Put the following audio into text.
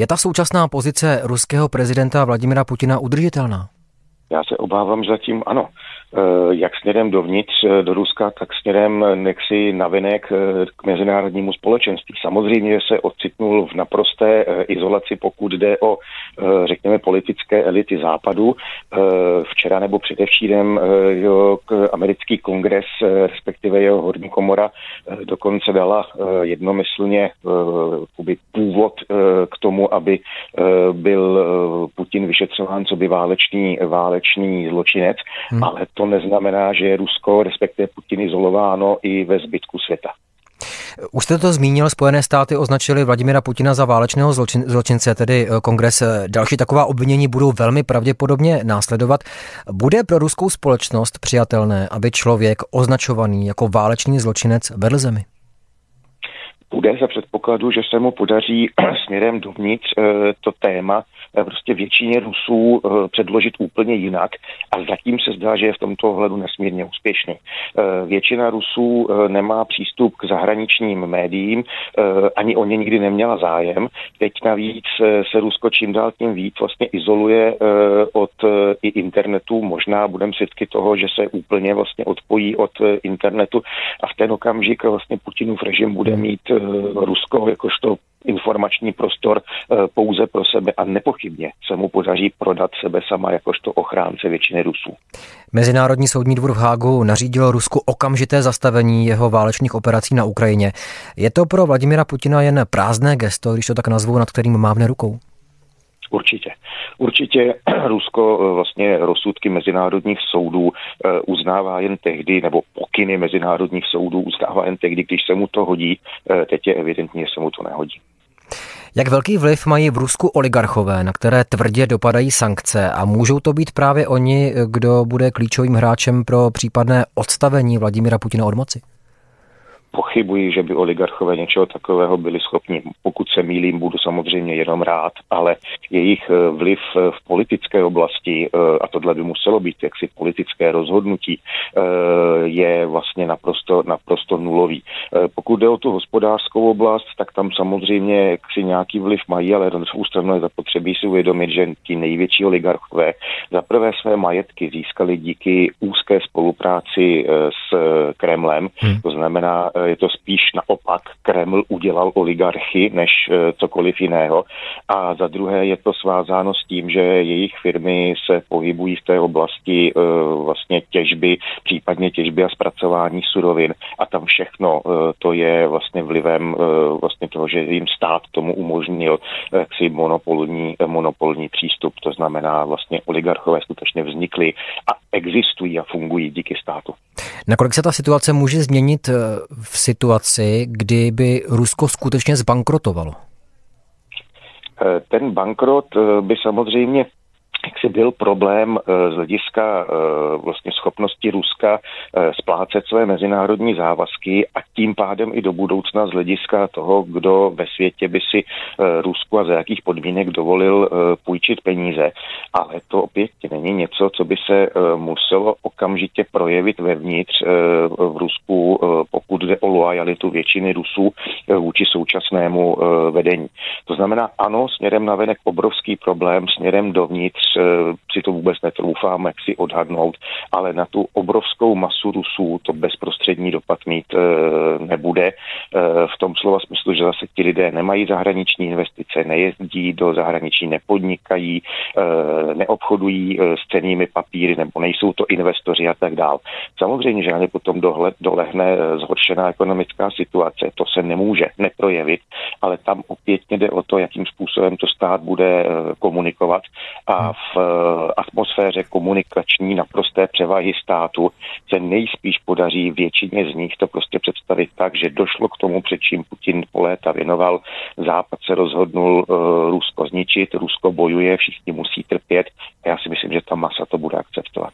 Je ta současná pozice ruského prezidenta Vladimira Putina udržitelná? Já se obávám, zatím ano. Eh, jak směrem dovnitř eh, do Ruska, tak směrem nexi navenek k mezinárodnímu společenství. Samozřejmě se ocitnul v naprosté izolaci, pokud jde o, řekněme, politické elity západu. Včera nebo předevčírem americký kongres, respektive jeho horní komora, dokonce dala jednomyslně původ tomu, aby byl Putin vyšetřován co by válečný, válečný zločinec, hmm. ale to neznamená, že je Rusko, respektive Putin, izolováno i ve zbytku světa. Už jste to zmínil, Spojené státy označili Vladimira Putina za válečného zločin, zločince, tedy eh, kongres. Eh, další taková obvinění budou velmi pravděpodobně následovat. Bude pro ruskou společnost přijatelné, aby člověk označovaný jako válečný zločinec vedl zemi? Bude za předpokladu, že se mu podaří směrem dovnitř eh, to téma prostě většině Rusů eh, předložit úplně jinak a zatím se zdá, že je v tomto ohledu nesmírně úspěšný. Eh, většina Rusů nemá přístup k zahraničním médiím, ani o ně nikdy neměla zájem. Teď navíc se Rusko čím dál tím víc vlastně izoluje od i internetu. Možná budeme svědky toho, že se úplně vlastně odpojí od internetu a v ten okamžik vlastně Putinův režim bude mít Rusko jakožto informační prostor eh, pouze pro sebe a nepochybně se mu podaří prodat sebe sama jakožto ochránce většiny Rusů. Mezinárodní soudní dvůr v Hágu nařídil Rusku okamžité zastavení jeho válečných operací na Ukrajině. Je to pro Vladimira Putina jen prázdné gesto, když to tak nazvu, nad kterým mávne rukou? Určitě. Určitě Rusko eh, vlastně rozsudky mezinárodních soudů eh, uznává jen tehdy, nebo pokyny mezinárodních soudů uznává jen tehdy, když se mu to hodí. Teď je evidentně, že se mu to nehodí. Jak velký vliv mají v Rusku oligarchové, na které tvrdě dopadají sankce a můžou to být právě oni, kdo bude klíčovým hráčem pro případné odstavení Vladimira Putina od moci? Pochybuji, že by oligarchové něčeho takového byli schopni. Pokud se mýlím, budu samozřejmě jenom rád, ale jejich eh, vliv eh, v politické oblasti, eh, a tohle by muselo být jaksi politické rozhodnutí, je vlastně naprosto, naprosto nulový. Pokud jde o tu hospodářskou oblast, tak tam samozřejmě si nějaký vliv mají, ale na druhou stranu je zapotřebí si uvědomit, že ti největší oligarchové za prvé své majetky získali díky úzké spolupráci s Kremlem, hmm. to znamená je to spíš naopak. Kreml udělal oligarchy než eh, cokoliv jiného. A za druhé je to svázáno s tím, že jejich firmy se pohybují v té oblasti eh, vlastně těžby, případně těžby a zpracování surovin. A tam všechno eh, to je vlastně vlivem vlastně toho, že jim stát tomu umožnil si monopolní, monopolní přístup. To znamená vlastně oligarchové skutečně vznikly a existují a fungují díky státu. Nakolik se ta situace může změnit v situaci, kdy by Rusko skutečně zbankrotovalo? Eh, ten bankrot eh, by samozřejmě jaksi byl problém eh, z hlediska vlastně schopnosti Ruska splácet své mezinárodní závazky a tím pádem i do budoucna z hlediska toho, kdo ve světě by si Rusku a za jakých podmínek dovolil půjčit peníze. Ale to opět není něco, co by se muselo okamžitě projevit vevnitř v Rusku, pokud jde o lojalitu většiny Rusů eh, vůči současnému eh, vedení. To znamená, ano, směrem na venek obrovský problém, směrem dovnitř eh, si to vůbec netroufám, jak si odhadnout, ale na tu obrovskou masu Rusů to bezprostřední dopad mít nebude. V tom slova smyslu, že zase ti lidé nemají zahraniční investice, nejezdí do zahraničí, nepodnikají, neobchodují s cenými papíry nebo nejsou to investoři a tak dál. Samozřejmě, že ani potom dohled, dolehne zhoršená ekonomická situace, to se nemůže neprojevit, ale tam opětně jde o to, jakým způsobem to stát bude eh, komunikovat a v atmosféře komunikační naprosté převahy státu se nejspíš podaří většině z nich to prostě představit tak, že došlo k tomu, před čím Putin po léta věnoval. Západ se rozhodnul uh, Rusko zničit, Rusko bojuje, všichni musí trpět. Já si myslím, že ta masa to bude akceptovat.